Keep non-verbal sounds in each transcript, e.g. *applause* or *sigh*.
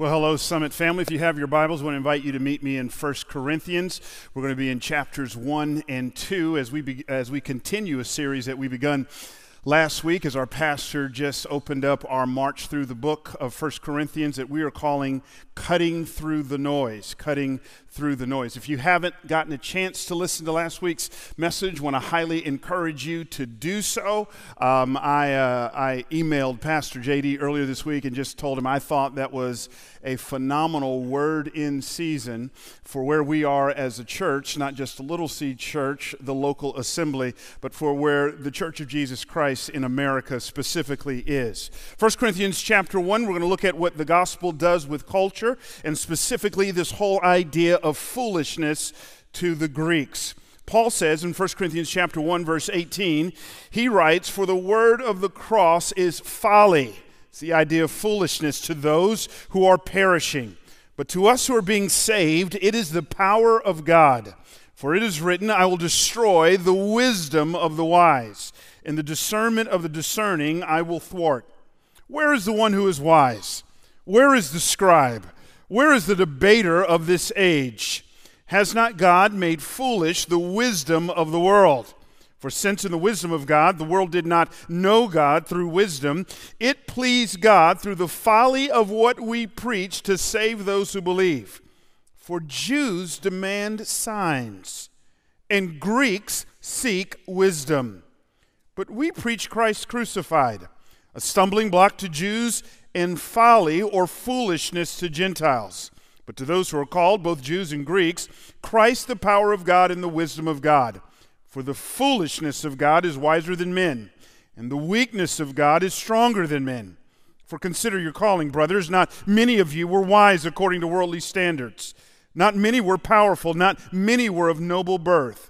Well, hello, Summit family. If you have your Bibles, I want to invite you to meet me in 1 Corinthians. We're going to be in chapters 1 and 2 as we, be, as we continue a series that we begun last week as our pastor just opened up our march through the book of 1 Corinthians that we are calling Cutting Through the Noise. Cutting Through the Noise. If you haven't gotten a chance to listen to last week's message, want to highly encourage you to do so. Um, I, uh, I emailed Pastor JD earlier this week and just told him I thought that was a phenomenal word in season for where we are as a church, not just a Little Seed church, the local assembly, but for where the Church of Jesus Christ in America specifically is. 1 Corinthians chapter 1, we're going to look at what the gospel does with culture, and specifically this whole idea of foolishness to the Greeks. Paul says in 1 Corinthians chapter 1 verse 18, he writes, "For the word of the cross is folly." It's the idea of foolishness to those who are perishing. But to us who are being saved, it is the power of God. For it is written, I will destroy the wisdom of the wise, and the discernment of the discerning I will thwart. Where is the one who is wise? Where is the scribe? Where is the debater of this age? Has not God made foolish the wisdom of the world? For since in the wisdom of God the world did not know God through wisdom, it pleased God through the folly of what we preach to save those who believe. For Jews demand signs, and Greeks seek wisdom. But we preach Christ crucified, a stumbling block to Jews and folly or foolishness to Gentiles. But to those who are called, both Jews and Greeks, Christ the power of God and the wisdom of God. For the foolishness of God is wiser than men, and the weakness of God is stronger than men. For consider your calling, brothers. Not many of you were wise according to worldly standards. Not many were powerful. Not many were of noble birth.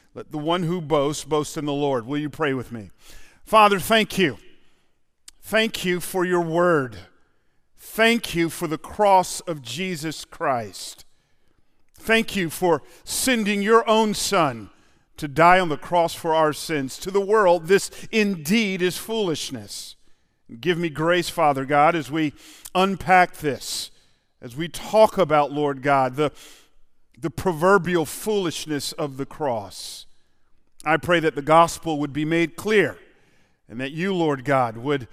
let the one who boasts boast in the Lord. Will you pray with me? Father, thank you. Thank you for your word. Thank you for the cross of Jesus Christ. Thank you for sending your own Son to die on the cross for our sins. To the world, this indeed is foolishness. Give me grace, Father God, as we unpack this, as we talk about, Lord God, the, the proverbial foolishness of the cross. I pray that the gospel would be made clear and that you, Lord God, would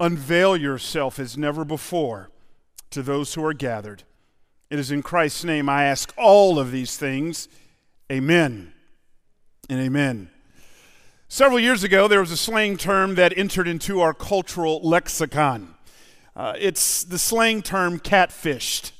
unveil yourself as never before to those who are gathered. It is in Christ's name I ask all of these things. Amen and amen. Several years ago, there was a slang term that entered into our cultural lexicon. Uh, it's the slang term catfished.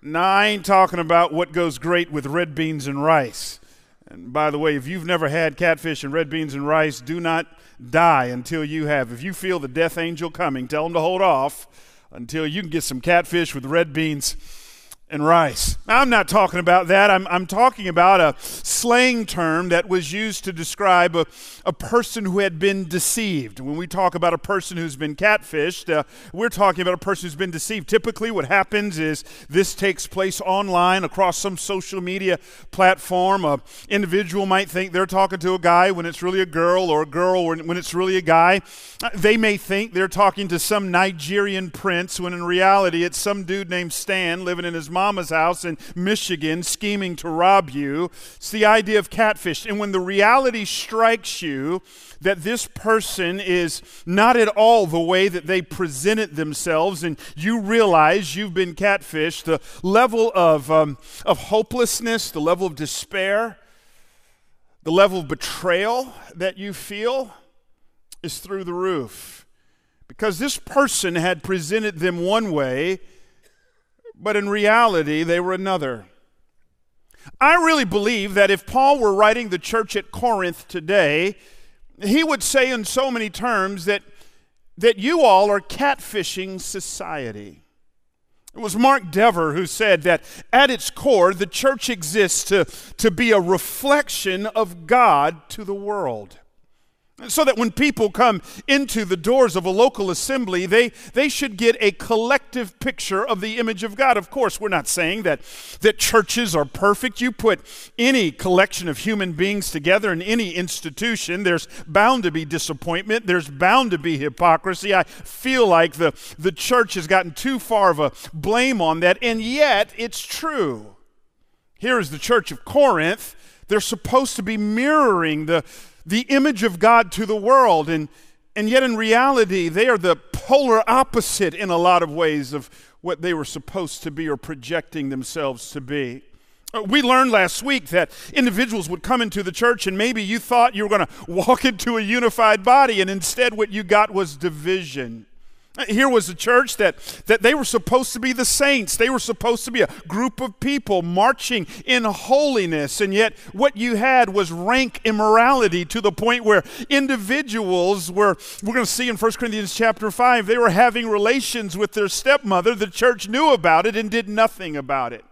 Now, I ain't talking about what goes great with red beans and rice. And by the way, if you've never had catfish and red beans and rice, do not die until you have. If you feel the death angel coming, tell them to hold off until you can get some catfish with red beans and rice. Now, I'm not talking about that. I'm, I'm talking about a slang term that was used to describe a, a person who had been deceived. When we talk about a person who's been catfished, uh, we're talking about a person who's been deceived. Typically, what happens is this takes place online across some social media platform. An individual might think they're talking to a guy when it's really a girl, or a girl when it's really a guy. They may think they're talking to some Nigerian prince when in reality it's some dude named Stan living in his mama's house in Michigan scheming to rob you. It's the idea of catfish. And when the reality strikes you that this person is not at all the way that they presented themselves, and you realize you've been catfished, the level of, um, of hopelessness, the level of despair, the level of betrayal that you feel is through the roof. Because this person had presented them one way but in reality, they were another. I really believe that if Paul were writing the church at Corinth today, he would say in so many terms that, that you all are catfishing society. It was Mark Dever who said that at its core, the church exists to, to be a reflection of God to the world. So that when people come into the doors of a local assembly, they, they should get a collective picture of the image of God. Of course, we're not saying that, that churches are perfect. You put any collection of human beings together in any institution, there's bound to be disappointment, there's bound to be hypocrisy. I feel like the, the church has gotten too far of a blame on that, and yet it's true. Here is the church of Corinth. They're supposed to be mirroring the the image of God to the world. And, and yet, in reality, they are the polar opposite in a lot of ways of what they were supposed to be or projecting themselves to be. Uh, we learned last week that individuals would come into the church and maybe you thought you were going *laughs* to walk into a unified body, and instead, what you got was division. Here was a church that, that they were supposed to be the saints. They were supposed to be a group of people marching in holiness. And yet, what you had was rank immorality to the point where individuals were, we're going to see in 1 Corinthians chapter 5, they were having relations with their stepmother. The church knew about it and did nothing about it.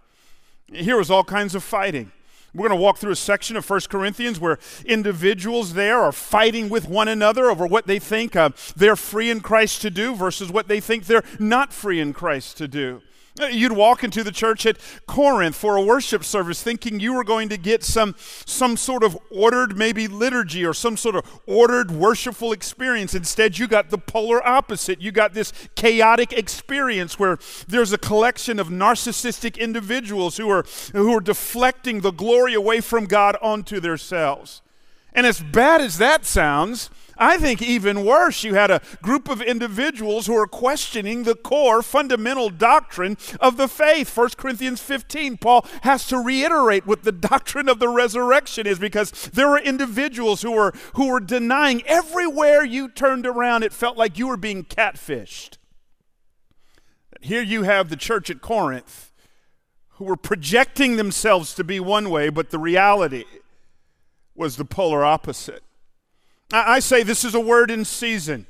Here was all kinds of fighting. We're going to walk through a section of 1 Corinthians where individuals there are fighting with one another over what they think uh, they're free in Christ to do versus what they think they're not free in Christ to do. You'd walk into the church at Corinth for a worship service thinking you were going to get some, some sort of ordered, maybe liturgy or some sort of ordered worshipful experience. Instead, you got the polar opposite. You got this chaotic experience where there's a collection of narcissistic individuals who are, who are deflecting the glory away from God onto themselves. And as bad as that sounds, I think even worse, you had a group of individuals who are questioning the core fundamental doctrine of the faith. 1 Corinthians 15, Paul has to reiterate what the doctrine of the resurrection is because there were individuals who were, who were denying everywhere you turned around, it felt like you were being catfished. Here you have the church at Corinth who were projecting themselves to be one way, but the reality was the polar opposite. I say this is a word in season.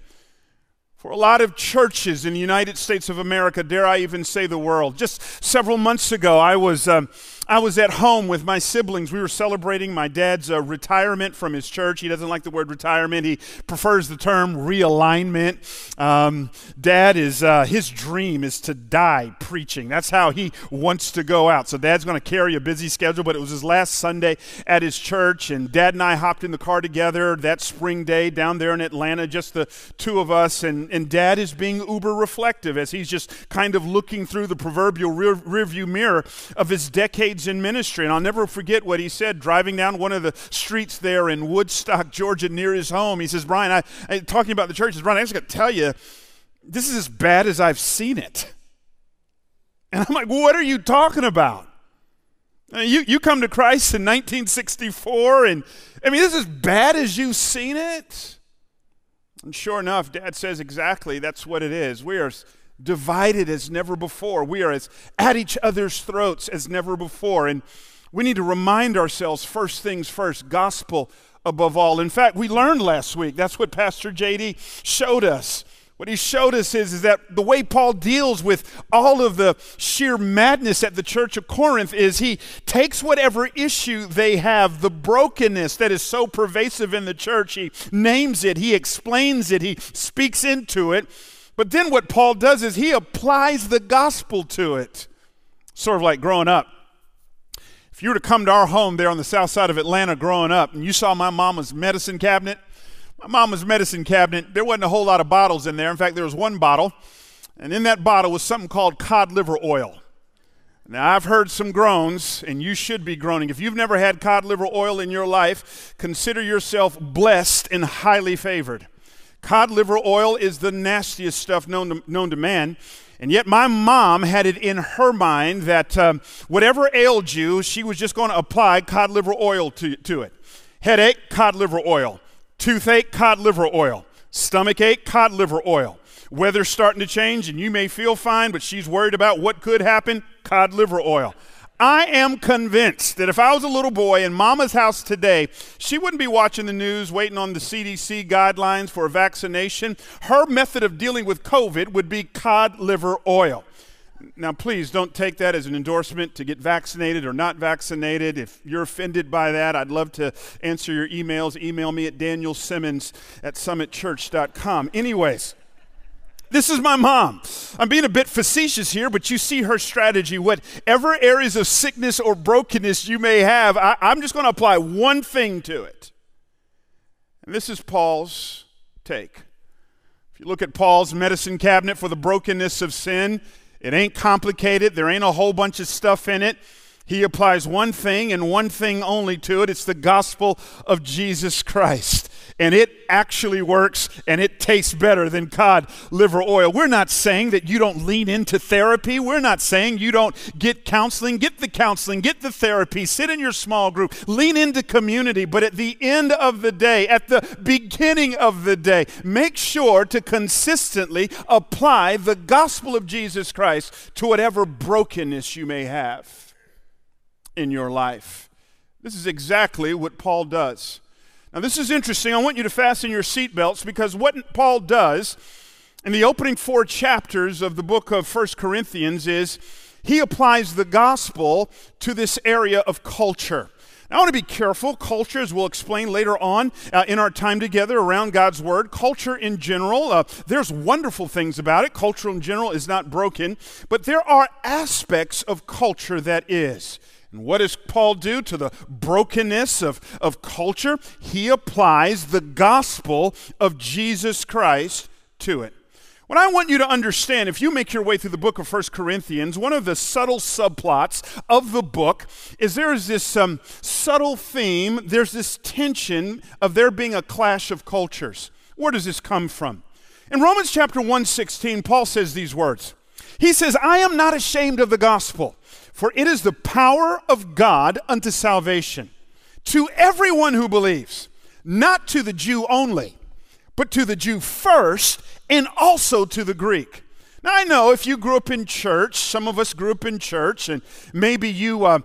For a lot of churches in the United States of America, dare I even say the world. Just several months ago, I was. Um, I was at home with my siblings. We were celebrating my dad's uh, retirement from his church. He doesn't like the word retirement, he prefers the term realignment. Um, dad is, uh, his dream is to die preaching. That's how he wants to go out. So, dad's going to carry a busy schedule, but it was his last Sunday at his church, and dad and I hopped in the car together that spring day down there in Atlanta, just the two of us. And, and dad is being uber reflective as he's just kind of looking through the proverbial rear, rearview mirror of his decade decades in ministry. And I'll never forget what he said driving down one of the streets there in Woodstock, *laughs* Georgia, near his home. He says, Brian, I, I talking about the church, says, Brian, I just got to tell you, this is as bad as I've seen it. And I'm like, what are you talking about? Uh, you, you come to Christ in 1964, and I mean, this is as bad as you've seen it. And sure enough, Dad says exactly that's what it is. We are divided as never before. We are as at each other's throats as never before. And we need to remind ourselves first things first, gospel above all. In fact, we learned last week, that's what Pastor JD showed us. What he showed us is, is that the way Paul deals with all of the sheer madness at the church of Corinth is he takes whatever issue they have, the brokenness that is so pervasive in the church, he names it, he explains it, he speaks into it, but then what Paul does is he applies the gospel to it. Sort of like growing up. If you were to come to our home there on the south side of Atlanta growing up and you saw my mama's medicine cabinet, my mama's medicine cabinet, there wasn't a whole lot of bottles in there. In fact, there was one bottle, and in that bottle was something called cod liver oil. Now, I've heard some groans, and you should be groaning. If you've never had cod liver oil in your life, consider yourself blessed and highly favored. Cod liver oil is the nastiest stuff known to, known to man. And yet, my mom had it in her mind that um, whatever ailed you, she was just going to apply cod liver oil to, to it. Headache, cod liver oil. Toothache, cod liver oil. Stomach ache, cod liver oil. Weather's starting to change, and you may feel fine, but she's worried about what could happen. Cod liver oil. I am convinced that if I was a little boy in mama's house today, she wouldn't be watching the news, waiting on the CDC guidelines for a vaccination. Her method of dealing with COVID would be cod liver oil. Now, please don't take that as an endorsement to get vaccinated or not vaccinated. If you're offended by that, I'd love to answer your emails. Email me at danielsimmons at summitchurch.com. Anyways, this is my mom. I'm being a bit facetious here, but you see her strategy. Whatever areas of sickness or brokenness you may have, I, am just going to apply one thing to it. And this is Paul's take. If you look at Paul's medicine cabinet for the brokenness of sin, it ain't complicated. There ain't a whole bunch of stuff in it. He applies one thing and one thing only to it it's the gospel of Jesus Christ and it actually works and it tastes better than cod liver oil. We're not saying that you don't lean into therapy. We're not saying you don't get counseling. Get the counseling, get the therapy, sit in your small group, lean into community. But at the end of the day, at the beginning of the day, make sure to consistently apply the gospel of Jesus Christ to whatever brokenness you may have in your life. This is exactly what Paul does. Now, this is interesting. I want you to fasten your seatbelts because what Paul does in the opening four chapters of the book of First Corinthians is he applies the gospel to this area of culture. Now, I want to be careful. Culture, as we'll explain later on uh, in our time together around God's Word, culture in general, uh, there's wonderful things about it. Culture in general is not broken, but there are aspects of culture that is. And what does Paul do to the brokenness of, of culture? He applies the gospel of Jesus Christ to it. What I want you to understand, if you make your way through the book of First Corinthians, one of the subtle subplots of the book is there is this um, subtle theme, there's this tension of there being a clash of cultures. Where does this come from? In Romans chapter 1:16, Paul says these words. He says, I am not ashamed of the gospel for it is the power of God unto salvation to everyone who believes, not to the Jew only, but to the Jew first, and also to the Greek. Now, I know if you grew up in church, some of us grew up in church, and maybe you, uh,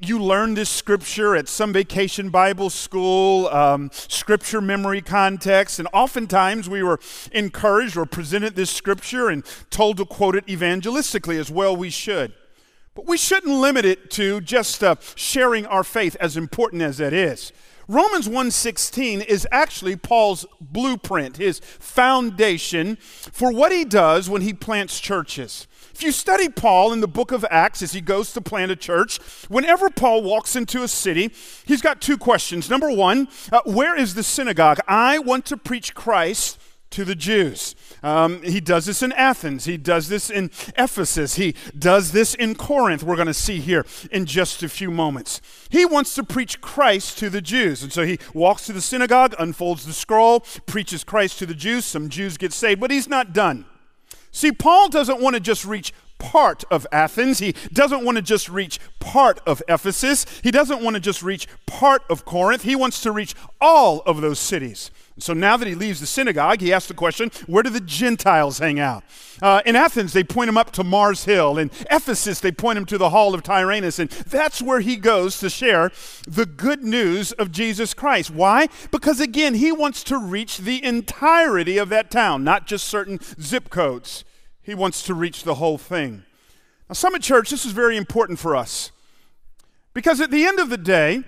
you learned this scripture at some vacation Bible school, um, scripture memory context, and oftentimes we were encouraged or presented this scripture and told to quote it evangelistically as well we should. But we shouldn't limit it to just uh, sharing our faith, as important as that is. Romans 1:16 is actually Paul's blueprint, his foundation for what he does when he plants churches. If you study Paul in the book of Acts as he goes to plant a church, whenever Paul walks into a city, he's got two questions. Number one, uh, where is the synagogue? I want to preach Christ to the Jews. Um, he does this in Athens. He does this in Ephesus. He does this in Corinth. We're going to see here in just a few moments. He wants to preach Christ to the Jews. And so he walks to the synagogue, unfolds the scroll, preaches Christ to the Jews. Some Jews get saved, but he's not done. See, Paul doesn't want to just reach part of Athens. He doesn't want to just reach part of Ephesus. He doesn't want to just reach part of Corinth. He wants to reach all of those cities. So now that he leaves the synagogue, he asks the question where do the Gentiles hang out? Uh, in Athens, they point him up to Mars Hill. In Ephesus, they point him to the Hall of Tyrannus. And that's where he goes to share the good news of Jesus Christ. Why? Because again, he wants to reach the entirety of that town, not just certain zip codes. He wants to reach the whole thing. Now, Summit Church, this is very important for us. Because at the end of the day,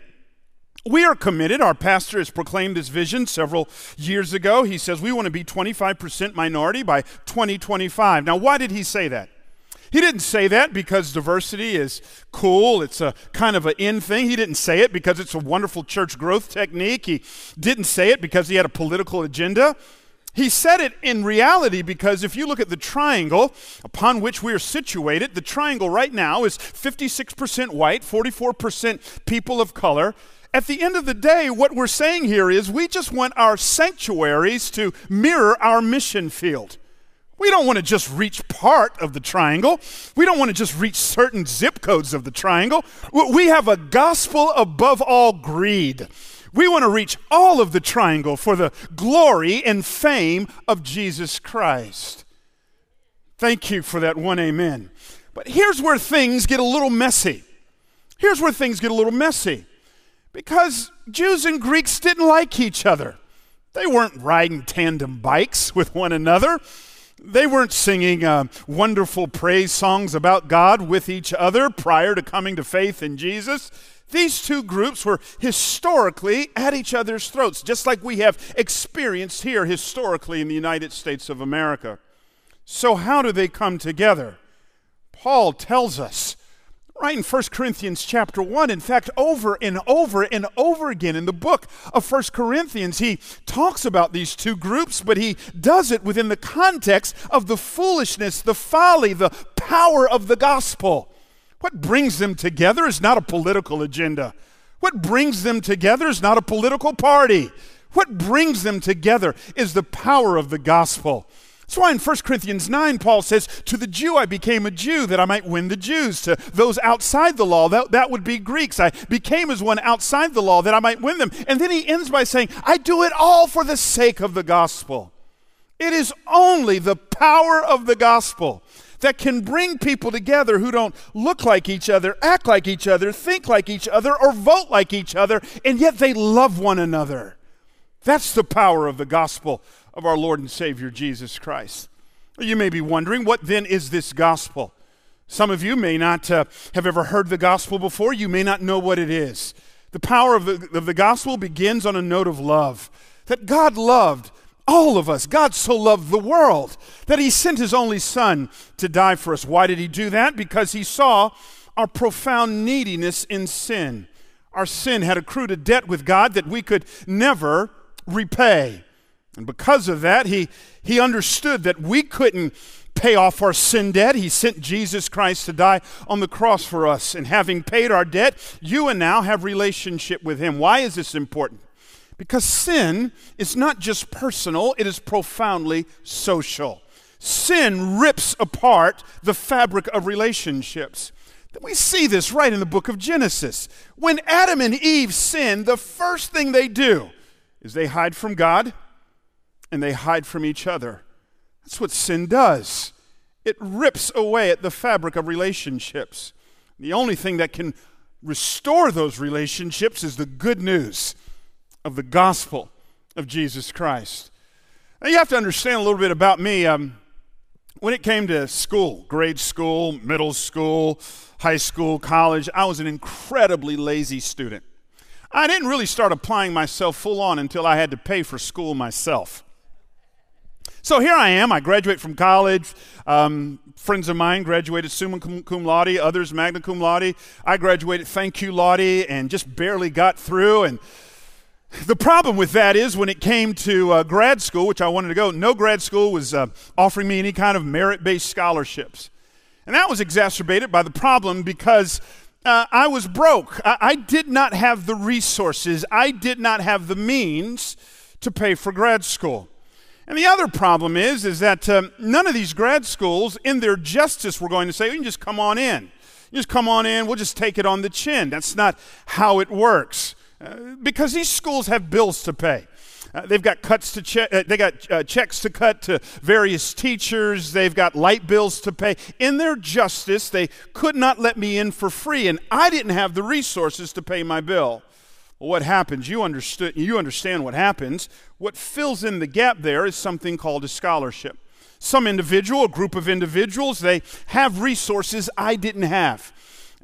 we are committed. Our pastor has proclaimed this vision several years ago. He says we want to be 25% minority by 2025. Now, why did he say that? He didn't say that because diversity is cool. It's a kind of an in thing. He didn't say it because it's a wonderful church growth technique. He didn't say it because he had a political agenda. He said it in reality because if you look at the triangle upon which we are situated, the triangle right now is 56% white, 44% people of color, at the end of the day, what we're saying here is we just want our sanctuaries to mirror our mission field. We don't want to just reach part of the triangle. We don't want to just reach certain zip codes of the triangle. We have a gospel above all greed. We want to reach all of the triangle for the glory and fame of Jesus Christ. Thank you for that one amen. But here's where things get a little messy. Here's where things get a little messy. Because Jews and Greeks didn't like each other. They weren't riding tandem bikes with one another. They weren't singing uh, wonderful praise songs about God with each other prior to coming to faith in Jesus. These two groups were historically at each other's throats, just like we have experienced here historically in the United States of America. So, how do they come together? Paul tells us right in 1 Corinthians chapter 1. In fact, over and over and over again in the book of 1 Corinthians, he talks about these two groups, but he does it within the context of the foolishness, the folly, the power of the gospel. What brings them together is not a political agenda. What brings them together is not a political party. What brings them together is the power of the gospel. That's why in 1 Corinthians 9, Paul says, To the Jew I became a Jew that I might win the Jews. To those outside the law, that, that would be Greeks. I became as one outside the law that I might win them. And then he ends by saying, I do it all for the sake of the gospel. It is only the power of the gospel that can bring people together who don't look like each other, act like each other, think like each other, or vote like each other, and yet they love one another. That's the power of the gospel of our Lord and Savior Jesus Christ. You may be wondering, what then is this gospel? Some of you may not uh, have ever heard the gospel before. You may not know what it is. The power of the, of the gospel begins on a note of love that God loved all of us. God so loved the world that he sent his only son to die for us. Why did he do that? Because he saw our profound neediness in sin. Our sin had accrued a debt with God that we could never repay. And because of that, he, he understood that we couldn't pay off our sin debt. He sent Jesus Christ to die on the cross for us. And having paid our debt, you and now have relationship with him. Why is this important? Because sin is not just personal, it is profoundly social. Sin rips apart the fabric of relationships. We see this right in the book of Genesis. When Adam and Eve sin, the first thing they do is they hide from God and they hide from each other. That's what sin does. It rips away at the fabric of relationships. The only thing that can restore those relationships is the good news of the gospel of Jesus Christ. Now, you have to understand a little bit about me. Um, when it came to school, grade school, middle school, high school, college, I was an incredibly lazy student. I didn't really start applying myself full on until I had to pay for school myself. So here I am. I graduate from college. Um, friends of mine graduated summa cum laude, others magna cum laude. I graduated thank you laude and just barely got through. And the problem with that is when it came to uh, grad school, which I wanted to go, no grad school was uh, offering me any kind of merit based scholarships. And that was exacerbated by the problem because uh, I was broke. I, I did not have the resources, I did not have the means to pay for grad school. And the other problem is, is that um, none of these grad schools, in their justice, were going to say, you can just come on in. You just come on in, we'll just take it on the chin. That's not how it works. Uh, because these schools have bills to pay. Uh, they've got cuts to check. Uh, they got uh, checks to cut to various teachers. They've got light bills to pay. In their justice, they could not let me in for free, and I didn't have the resources to pay my bill. Well, what happens? You understood. You understand what happens. What fills in the gap there is something called a scholarship. Some individual, a group of individuals, they have resources I didn't have.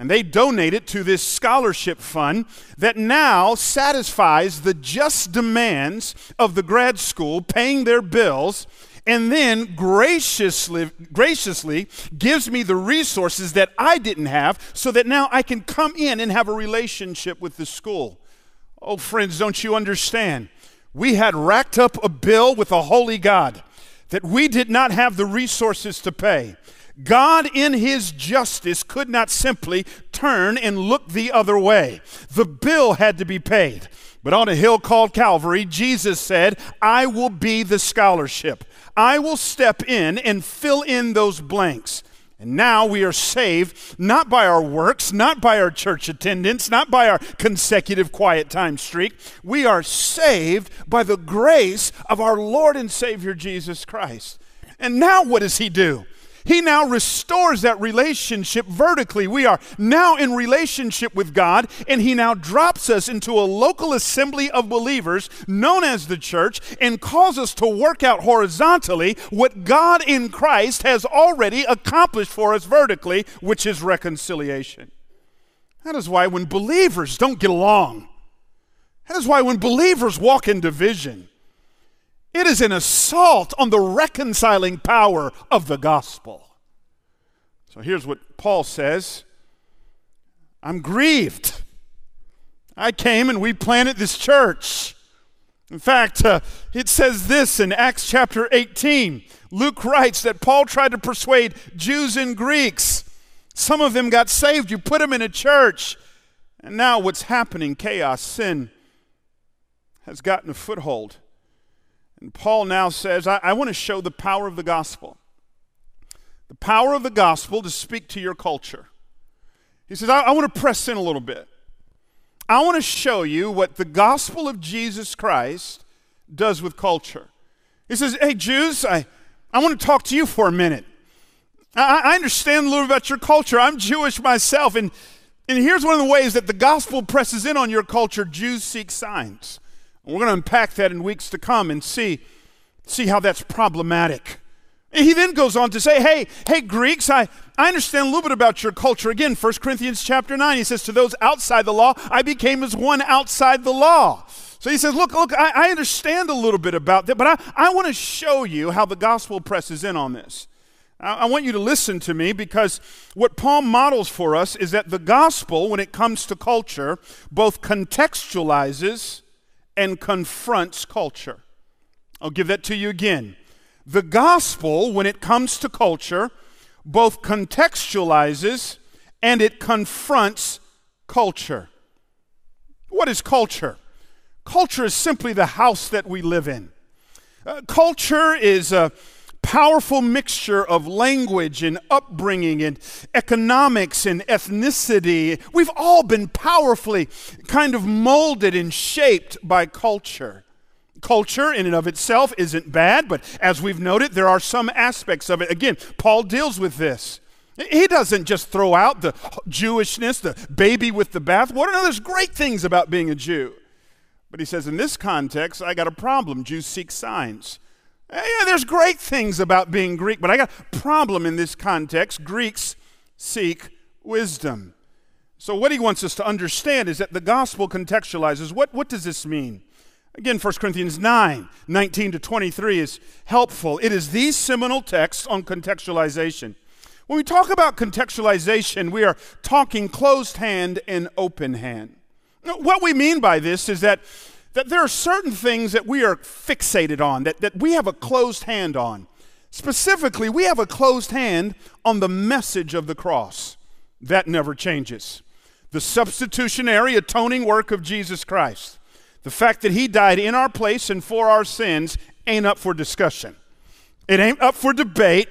And they donate it to this scholarship fund that now satisfies the just demands of the grad school paying their bills and then graciously, graciously gives me the resources that I didn't have so that now I can come in and have a relationship with the school. Oh, friends, don't you understand? We had racked up a bill with a holy God that we did not have the resources to pay. God, in his justice, could not simply turn and look the other way. The bill had to be paid. But on a hill called Calvary, Jesus said, I will be the scholarship. I will step in and fill in those blanks. And now we are saved not by our works, not by our church attendance, not by our consecutive quiet time streak. We are saved by the grace of our Lord and Savior Jesus Christ. And now what does He do? He now restores that relationship vertically. We are now in relationship with God, and He now drops us into a local assembly of believers known as the church and calls us to work out horizontally what God in Christ has already accomplished for us vertically, which is reconciliation. That is why when believers don't get along, that is why when believers walk in division, it is an assault on the reconciling power of the gospel. So here's what Paul says I'm grieved. I came and we planted this church. In fact, uh, it says this in Acts chapter 18. Luke writes that Paul tried to persuade Jews and Greeks. Some of them got saved. You put them in a church. And now what's happening? Chaos, sin has gotten a foothold. And Paul now says, I, I want to show the power of the gospel. The power of the gospel to speak to your culture. He says, I, I want to press in a little bit. I want to show you what the gospel of Jesus Christ does with culture. He says, Hey, Jews, I, I want to talk to you for a minute. I, I understand a little about your culture. I'm Jewish myself. And, and here's one of the ways that the gospel presses in on your culture Jews seek signs. We're going to unpack that in weeks to come and see, see how that's problematic. And he then goes on to say, hey, hey, Greeks, I, I understand a little bit about your culture. Again, 1 Corinthians chapter 9, he says, to those outside the law, I became as one outside the law. So he says, look, look, I, I understand a little bit about that, but I, I want to show you how the gospel presses in on this. I, I want you to listen to me because what Paul models for us is that the gospel, when it comes to culture, both contextualizes and confronts culture. I'll give that to you again. The gospel, when it comes to culture, both contextualizes and it confronts culture. What is culture? Culture is simply the house that we live in. Uh, culture is a powerful mixture of language and upbringing and economics and ethnicity. We've all been powerfully kind of molded and shaped by culture. Culture, in and of itself, isn't bad, but as we've noted, there are some aspects of it. Again, Paul deals with this. He doesn't just throw out the Jewishness, the baby with the bath. bathwater. No, there's great things about being a Jew. But he says, in this context, I got a problem. Jews seek signs. Yeah, there's great things about being Greek, but I got a problem in this context. Greeks seek wisdom. So, what he wants us to understand is that the gospel contextualizes. What, what does this mean? Again, 1 Corinthians 9, 19 to 23 is helpful. It is these seminal texts on contextualization. When we talk about contextualization, we are talking closed hand and open hand. What we mean by this is that that there are certain things that we are fixated on, that, that we have a closed hand on. Specifically, we have a closed hand on the message of the cross. That never changes. The substitutionary atoning work of Jesus Christ. The fact that he died in our place and for our sins ain't up for discussion. It ain't up for debate.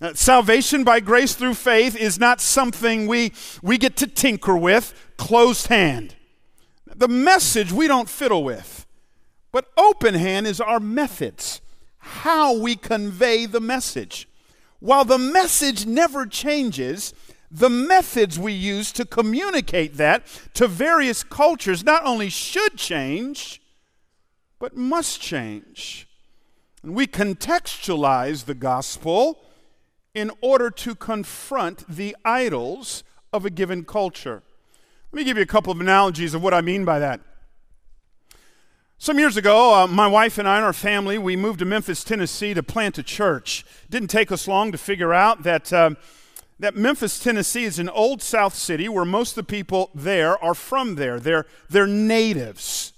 Uh, salvation by grace through faith is not something we, we get to tinker with, closed hand. The message we don't fiddle with, but open hand is our methods, how we convey the message. While the message never changes, the methods we use to communicate that to various cultures not only should change, but must change. And we contextualize the gospel in order to confront the idols of a given culture. Let me give you a couple of analogies of what I mean by that. Some years ago, uh, my wife and I and our family, we moved to Memphis, Tennessee to plant a church. Didn't take us long to figure out that, uh, that Memphis, Tennessee is an old South city where most of the people there are from there. They're, they're natives.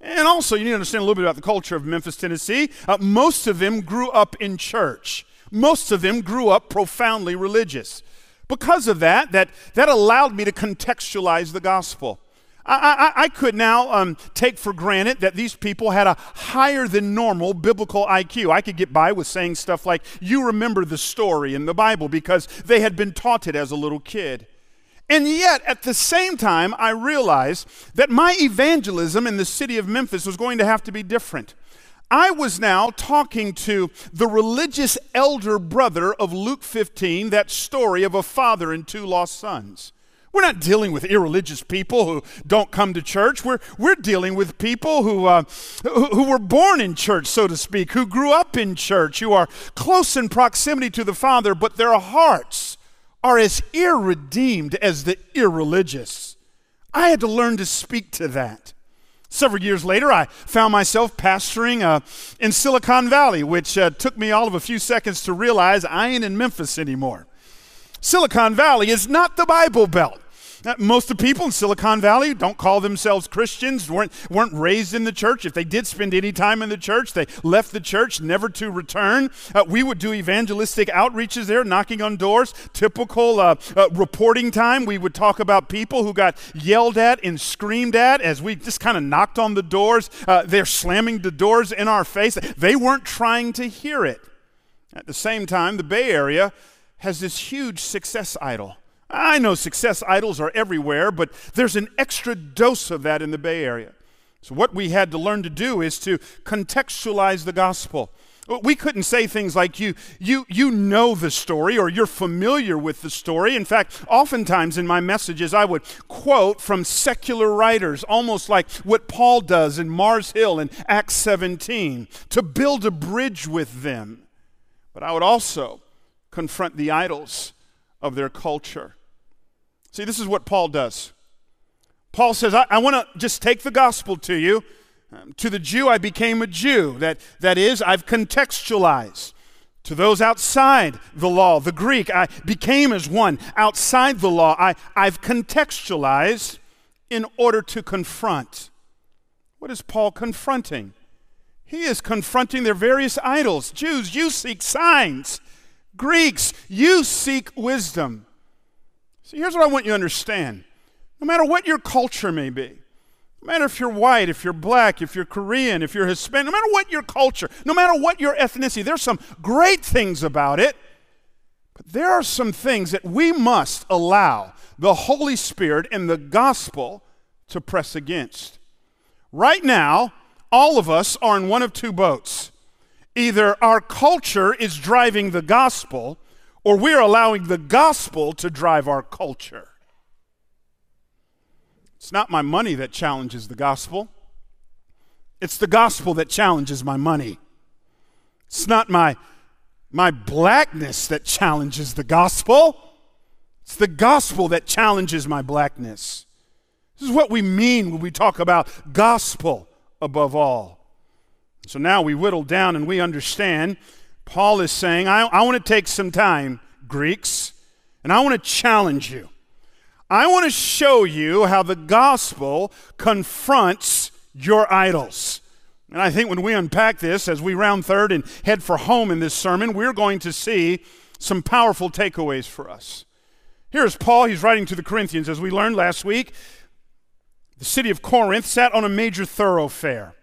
And also, you need to understand a little bit about the culture of Memphis, Tennessee. Uh, most of them grew up in church. Most of them grew up profoundly religious. Because of that, that, that allowed me to contextualize the gospel. I, I, I could now um, take for granted that these people had a higher than normal biblical IQ. I could get by with saying stuff like, You remember the story in the Bible because they had been taught it as a little kid. And yet, at the same time, I realized that my evangelism in the city of Memphis was going to have to be different. I was now talking to the religious elder brother of Luke 15, that story of a father and two lost sons. We're not dealing with irreligious people who don't come to church. We're, we're dealing with people who, uh, who, who were born in church, so to speak, who grew up in church, who are close in proximity to the Father, but their hearts are as irredeemed as the irreligious. I had to learn to speak to that. Several years later, I found myself pastoring uh, in Silicon Valley, which uh, took me all of a few seconds to realize I ain't in Memphis anymore. Silicon Valley is not the Bible Belt. Most of the people in Silicon Valley don't call themselves Christians, weren't, weren't raised in the church. If they did spend any time in the church, they left the church never to return. Uh, we would do evangelistic outreaches there, knocking on doors. Typical uh, uh, reporting time, we would talk about people who got yelled at and screamed at as we just kind of knocked on the doors. Uh, they're slamming the doors in our face. They weren't trying to hear it. At the same time, the Bay Area has this huge success idol. I know success idols are everywhere, but there's an extra dose of that in the Bay Area. So, what we had to learn to do is to contextualize the gospel. We couldn't say things like you, you, you know the story or you're familiar with the story. In fact, oftentimes in my messages, I would quote from secular writers, almost like what Paul does in Mars Hill in Acts 17, to build a bridge with them. But I would also confront the idols of their culture. See, this is what Paul does. Paul says, I, I want to just take the gospel to you. Um, to the Jew, I became a Jew. That, that is, I've contextualized. To those outside the law, the Greek, I became as one outside the law. I, I've contextualized in order to confront. What is Paul confronting? He is confronting their various idols. Jews, you seek signs. Greeks, you seek wisdom. Here's what I want you to understand no matter what your culture may be, no matter if you're white, if you're black, if you're Korean, if you're Hispanic, no matter what your culture, no matter what your ethnicity, there's some great things about it. But there are some things that we must allow the Holy Spirit and the gospel to press against. Right now, all of us are in one of two boats. Either our culture is driving the gospel, or we're allowing the gospel to drive our culture. It's not my money that challenges the gospel. It's the gospel that challenges my money. It's not my, my blackness that challenges the gospel. It's the gospel that challenges my blackness. This is what we mean when we talk about gospel above all. So now we whittle down and we understand Paul is saying, I, I want to take some time, Greeks, and I want to challenge you. I want to show you how the gospel confronts your idols. And I think when we unpack this, as we round third and head for home in this sermon, we're going to see some powerful takeaways for us. Here's Paul, he's writing to the Corinthians. As we learned last week, the city of Corinth sat on a major thoroughfare.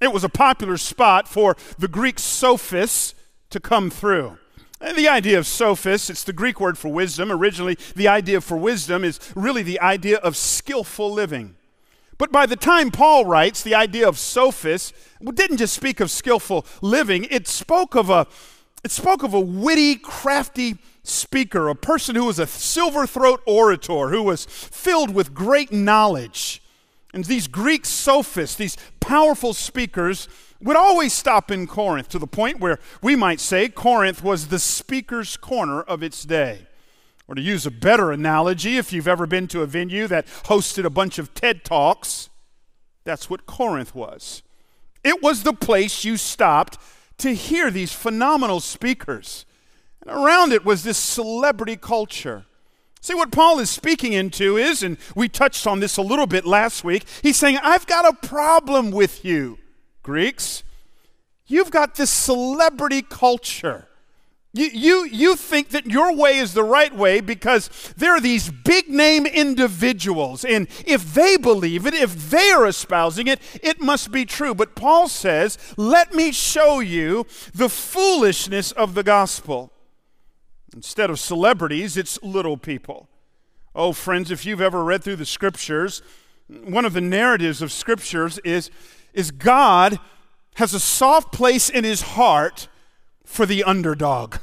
It was a popular spot for the Greek sophists to come through. The idea of sophist, it's the Greek word for wisdom. Originally, the idea for wisdom is really the idea of skillful living. But by the time Paul writes, the idea of sophist didn't just speak of skillful living, it spoke of a, it spoke of a witty, crafty speaker, a person who was a silver throat orator, who was filled with great knowledge. And these Greek sophists, these powerful speakers, would always stop in Corinth to the point where we might say Corinth was the speaker's corner of its day. Or to use a better analogy, if you've ever been to a venue that hosted a bunch of TED Talks, that's what Corinth was. It was the place you stopped to hear these phenomenal speakers. And around it was this celebrity culture. See, what Paul is speaking into is, and we touched on this a little bit last week, he's saying, I've got a problem with you. Greeks, you've got this celebrity culture. You, you, you think that your way is the right way because there are these big name individuals, and if they believe it, if they are espousing it, it must be true. But Paul says, Let me show you the foolishness of the gospel. Instead of celebrities, it's little people. Oh, friends, if you've ever read through the scriptures, one of the narratives of scriptures is is God has a soft place in his heart for the underdog.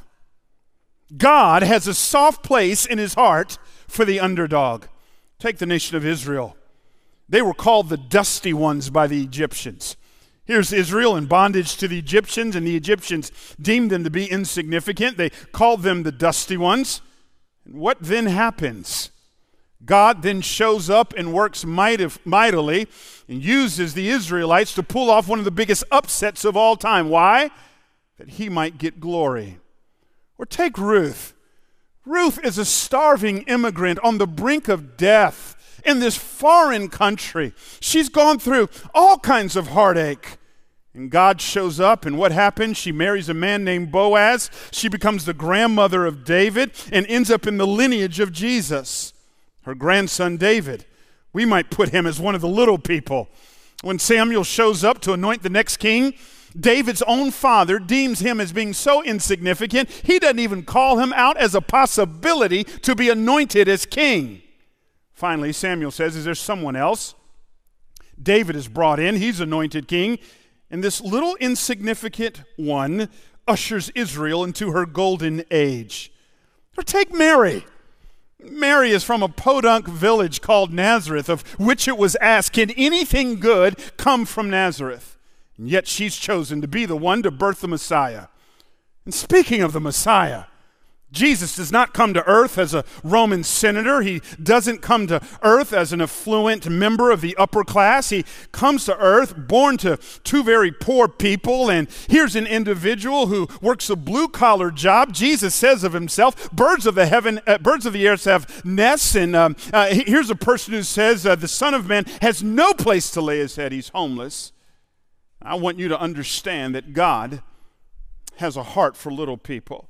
God has a soft place in his heart for the underdog. Take the nation of Israel. They were called the dusty ones by the Egyptians. Here's Israel in bondage to the Egyptians, and the Egyptians deemed them to be insignificant. They called them the dusty ones. And what then happens? God then shows up and works mightily and uses the Israelites to pull off one of the biggest upsets of all time. Why? That he might get glory. Or take Ruth. Ruth is a starving immigrant on the brink of death in this foreign country. She's gone through all kinds of heartache. And God shows up, and what happens? She marries a man named Boaz. She becomes the grandmother of David and ends up in the lineage of Jesus. Her grandson David, we might put him as one of the little people. When Samuel shows up to anoint the next king, David's own father deems him as being so insignificant, he doesn't even call him out as a possibility to be anointed as king. Finally, Samuel says, Is there someone else? David is brought in, he's anointed king, and this little insignificant one ushers Israel into her golden age. Or take Mary. Mary is from a podunk village called Nazareth, of which it was asked, Can anything good come from Nazareth? And yet she's chosen to be the one to birth the Messiah. And speaking of the Messiah, Jesus does not come to earth as a Roman senator. He doesn't come to earth as an affluent member of the upper class. He comes to earth born to two very poor people. And here's an individual who works a blue collar job. Jesus says of himself, birds of the heaven, uh, birds of the air have nests. And um, uh, here's a person who says, uh, the Son of Man has no place to lay his head. He's homeless. I want you to understand that God has a heart for little people.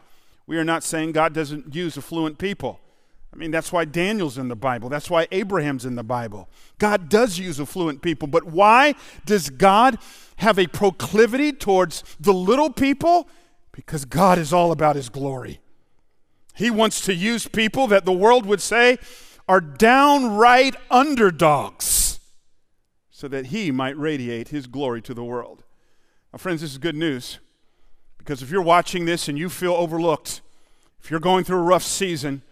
We are not saying God doesn't use affluent people. I mean, that's why Daniel's in the Bible. That's why Abraham's in the Bible. God does use affluent people, but why does God have a proclivity towards the little people? Because God is all about his glory. He wants to use people that the world would say, are downright underdogs so that he might radiate his glory to the world. Now, friends, this is good news because if you're watching this and you feel overlooked, if you're going through a rough season,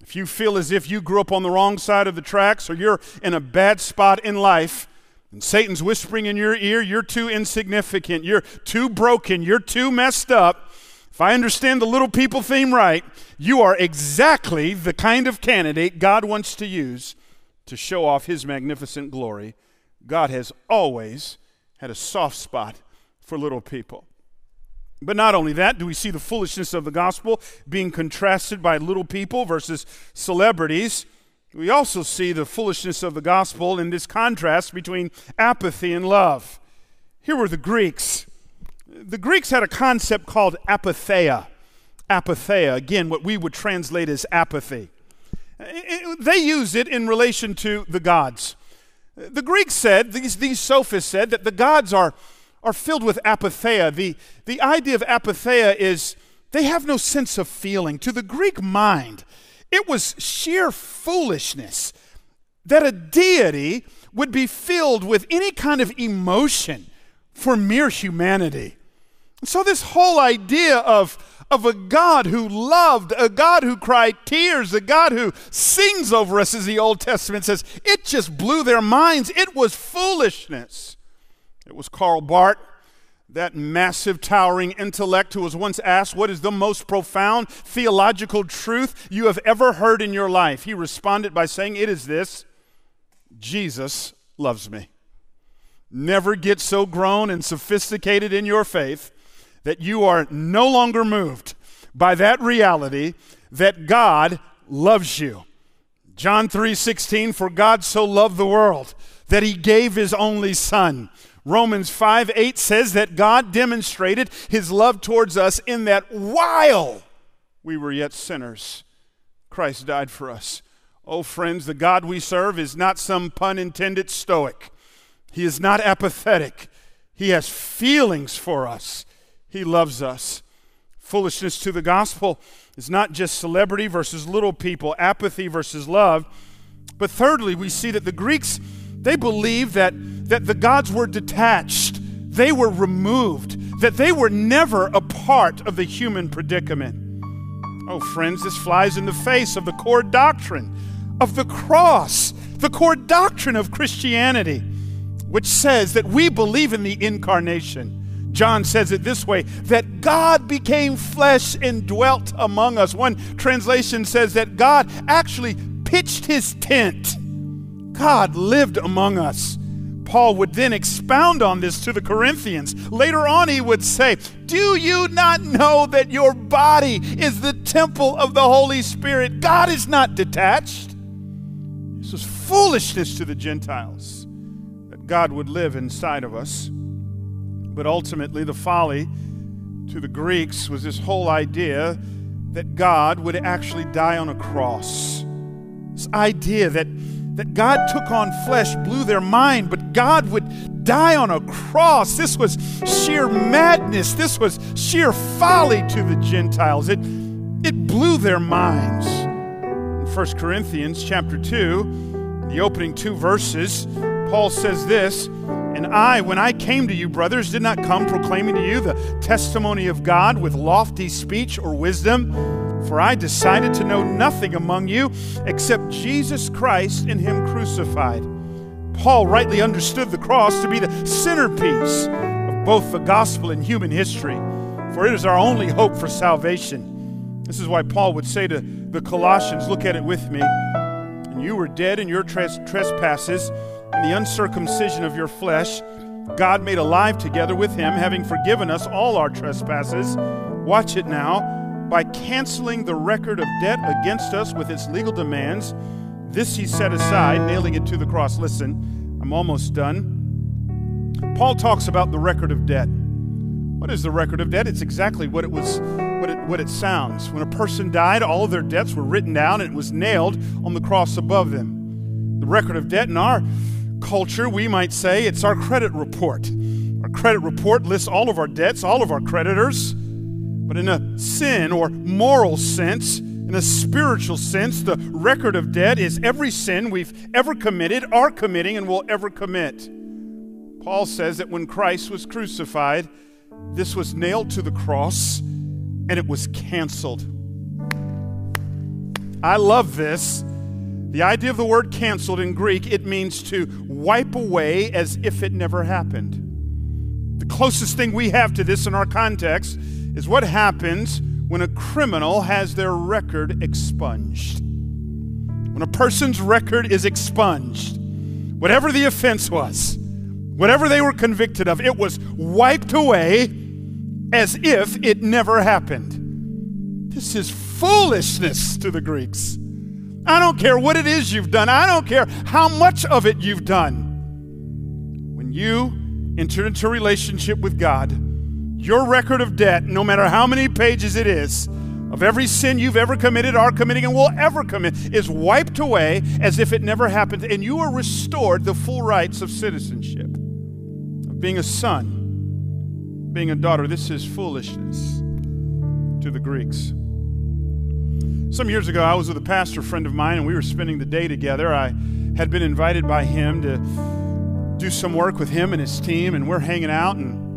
if you feel as if you grew up on the wrong side of the tracks or you're in a bad spot in life, and Satan's whispering in your ear, you're too insignificant, you're too broken, you're too messed up, if I understand the little people theme right, you are exactly the kind of candidate God wants to use to show off his magnificent glory. God has always had a soft spot for little people. But not only that, do we see the foolishness of the gospel being contrasted by little people versus celebrities. We also see the foolishness of the gospel in this contrast between apathy and love. Here were the Greeks the Greeks had a concept called apatheia. Apatheia, again, what we would translate as apathy. They used it in relation to the gods. The Greeks said, these, these sophists said, that the gods are, are filled with apatheia. The, the idea of apatheia is they have no sense of feeling. To the Greek mind, it was sheer foolishness that a deity would be filled with any kind of emotion for mere humanity. So, this whole idea of, of a God who loved, a God who cried tears, a God who sings over us, as the Old Testament says, it just blew their minds. It was foolishness. Was Karl Barth, that massive, towering intellect who was once asked, What is the most profound theological truth you have ever heard in your life? He responded by saying, It is this Jesus loves me. Never get so grown and sophisticated in your faith that you are no longer moved by that reality that God loves you. John 3:16 for God so loved the world that he gave his only son. Romans 5 8 says that God demonstrated his love towards us in that while we were yet sinners, Christ died for us. Oh, friends, the God we serve is not some pun intended stoic. He is not apathetic. He has feelings for us. He loves us. Foolishness to the gospel is not just celebrity versus little people, apathy versus love. But thirdly, we see that the Greeks, they believed that, that the gods were detached, they were removed, that they were never a part of the human predicament. Oh, friends, this flies in the face of the core doctrine of the cross, the core doctrine of Christianity, which says that we believe in the incarnation. John says it this way that God became flesh and dwelt among us. One translation says that God actually pitched his tent. God lived among us. Paul would then expound on this to the Corinthians. Later on, he would say, Do you not know that your body is the temple of the Holy Spirit? God is not detached. This was foolishness to the Gentiles that God would live inside of us. But ultimately, the folly to the Greeks was this whole idea that God would actually die on a cross. This idea that, that God took on flesh blew their mind, but God would die on a cross. This was sheer madness. This was sheer folly to the Gentiles. It, it blew their minds. In 1 Corinthians chapter 2, the opening two verses, Paul says this and I, when I came to you, brothers, did not come proclaiming to you the testimony of God with lofty speech or wisdom, for I decided to know nothing among you except Jesus Christ and Him crucified. Paul rightly understood the cross to be the centerpiece of both the gospel and human history, for it is our only hope for salvation. This is why Paul would say to the Colossians, Look at it with me. And you were dead in your trespasses and the uncircumcision of your flesh, God made alive together with him, having forgiven us all our trespasses. Watch it now. By canceling the record of debt against us with its legal demands, this he set aside, nailing it to the cross. Listen, I'm almost done. Paul talks about the record of debt. What is the record of debt? It's exactly what it was what it, what it sounds. When a person died, all of their debts were written down and it was nailed on the cross above them. The record of debt in our culture, we might say it's our credit report. Our credit report lists all of our debts, all of our creditors. But in a sin or moral sense, in a spiritual sense, the record of debt is every sin we've ever committed, are committing, and will ever commit. Paul says that when Christ was crucified, this was nailed to the cross and it was canceled. I love this the idea of the word canceled in Greek, it means to wipe away as if it never happened. The closest thing we have to this in our context is what happens when a criminal has their record expunged. When a person's record is expunged, whatever the offense was, whatever they were convicted of, it was wiped away as if it never happened. This is foolishness to the Greeks. I don't care what it is you've done. I don't care how much of it you've done. When you enter into a relationship with God, your record of debt, no matter how many pages it is, of every sin you've ever committed, are committing, and will ever commit, is wiped away as if it never happened, and you are restored the full rights of citizenship, of being a son, being a daughter. This is foolishness to the Greeks. Some years ago, I was with a pastor friend of mine, and we were spending the day together. I had been invited by him to do some work with him and his team, and we're hanging out, and,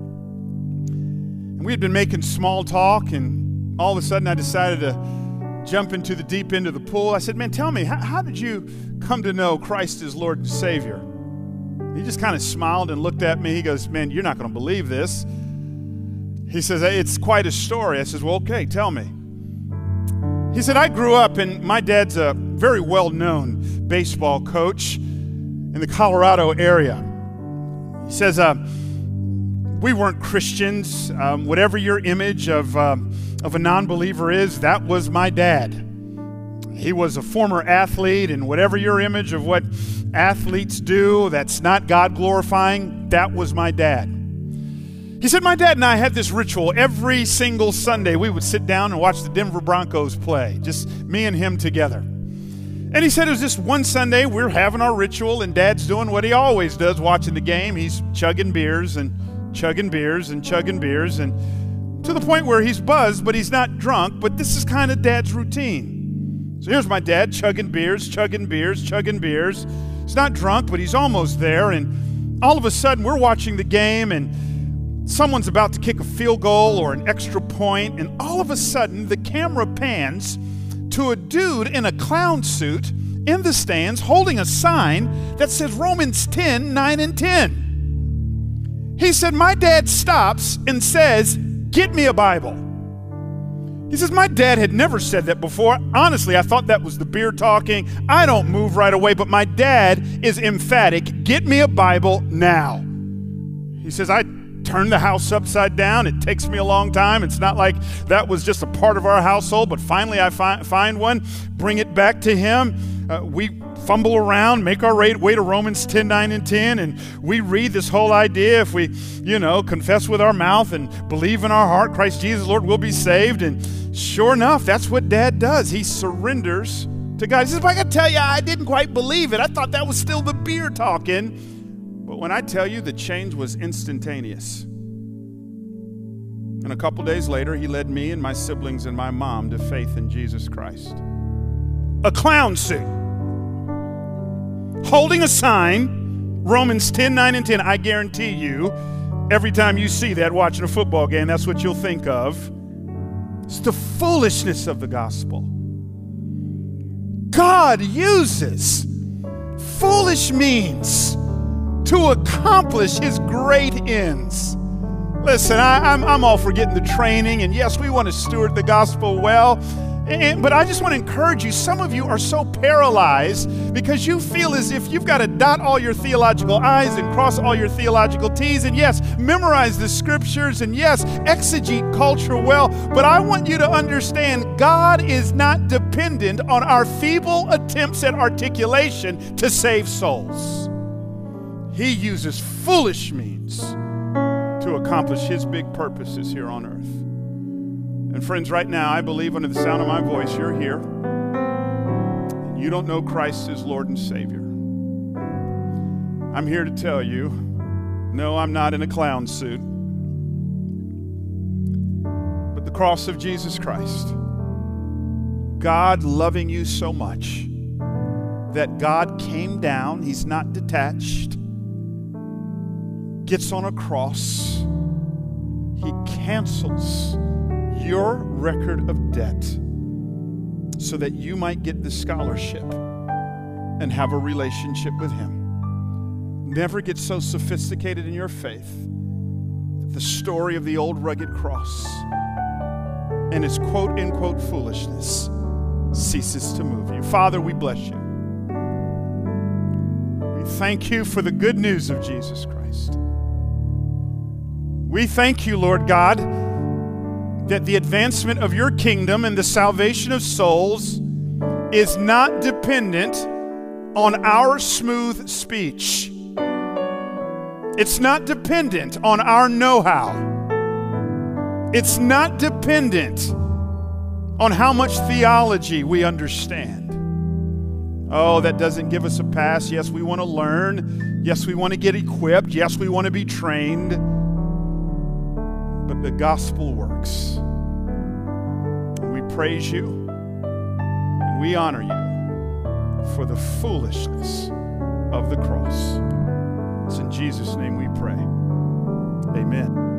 we had been making small talk, and all of a sudden, I decided to jump into the deep end of the pool. I said, Man, tell me, how, how did you come to know Christ as Lord and Savior? He just kind of smiled and looked at me. He goes, Man, you're not going to believe this. He says, It's quite a story. I says, Well, okay, tell me. He said, I grew up, and my dad's a very well known baseball coach in the Colorado area. He says, uh, We weren't Christians. Um, whatever your image of, uh, of a non believer is, that was my dad. He was a former athlete, and whatever your image of what athletes do that's not God glorifying, that was my dad. He said, My dad and I had this ritual every single Sunday. We would sit down and watch the Denver Broncos play, just me and him together. And he said it was just one Sunday, we're having our ritual, and dad's doing what he always does watching the game. He's chugging beers and chugging beers and chugging beers, and to the point where he's buzzed, but he's not drunk. But this is kind of dad's routine. So here's my dad chugging beers, chugging beers, chugging beers. He's not drunk, but he's almost there. And all of a sudden, we're watching the game, and someone's about to kick a field goal or an extra point, and all of a sudden, the camera pans to a dude in a clown suit in the stands holding a sign that says Romans 10 9 and 10. He said, My dad stops and says, Get me a Bible. He says, My dad had never said that before. Honestly, I thought that was the beer talking. I don't move right away, but my dad is emphatic. Get me a Bible now. He says, I turn the house upside down. It takes me a long time. It's not like that was just a part of our household, but finally I fi- find one, bring it back to him. Uh, we fumble around, make our way to Romans 10 9 and 10, and we read this whole idea if we, you know, confess with our mouth and believe in our heart Christ Jesus, Lord, will be saved. And sure enough, that's what dad does. He surrenders to God. He says, I got to tell you, I didn't quite believe it. I thought that was still the beer talking. But when I tell you, the change was instantaneous. And a couple days later, he led me and my siblings and my mom to faith in Jesus Christ. A clown suit holding a sign, Romans 10 9 and 10. I guarantee you, every time you see that watching a football game, that's what you'll think of. It's the foolishness of the gospel. God uses foolish means to accomplish his great ends. Listen, I, am all for getting the training, and yes, we want to steward the gospel well. And, but I just want to encourage you. Some of you are so paralyzed because you feel as if you've got to dot all your theological I's and cross all your theological T's. And yes, memorize the scriptures and yes, exegete culture well. But I want you to understand God is not dependent on our feeble attempts at articulation to save souls. He uses foolish means to accomplish His big purposes here on earth. And friends, right now, I believe under the sound of my voice, you're here. And you don't know Christ as Lord and Savior. I'm here to tell you no, I'm not in a clown suit. But the cross of Jesus Christ, God loving you so much that God came down, He's not detached, gets on a cross, He cancels your record of debt so that you might get the scholarship and have a relationship with Him. Never get so sophisticated in your faith that the story of the old rugged cross and its quote unquote foolishness ceases to move you. Father, we bless you. We thank you for the good news of Jesus Christ. We thank you, Lord God that the advancement of your kingdom and the salvation of souls is not dependent on our smooth speech. It's not dependent on our know how. It's not dependent on how much theology we understand. Oh, that doesn't give us a pass. Yes, we want to learn. Yes, we want to get equipped. Yes, we want to be trained the gospel works. We praise you and we honor you for the foolishness of the cross. It's in Jesus' name we pray. Amen.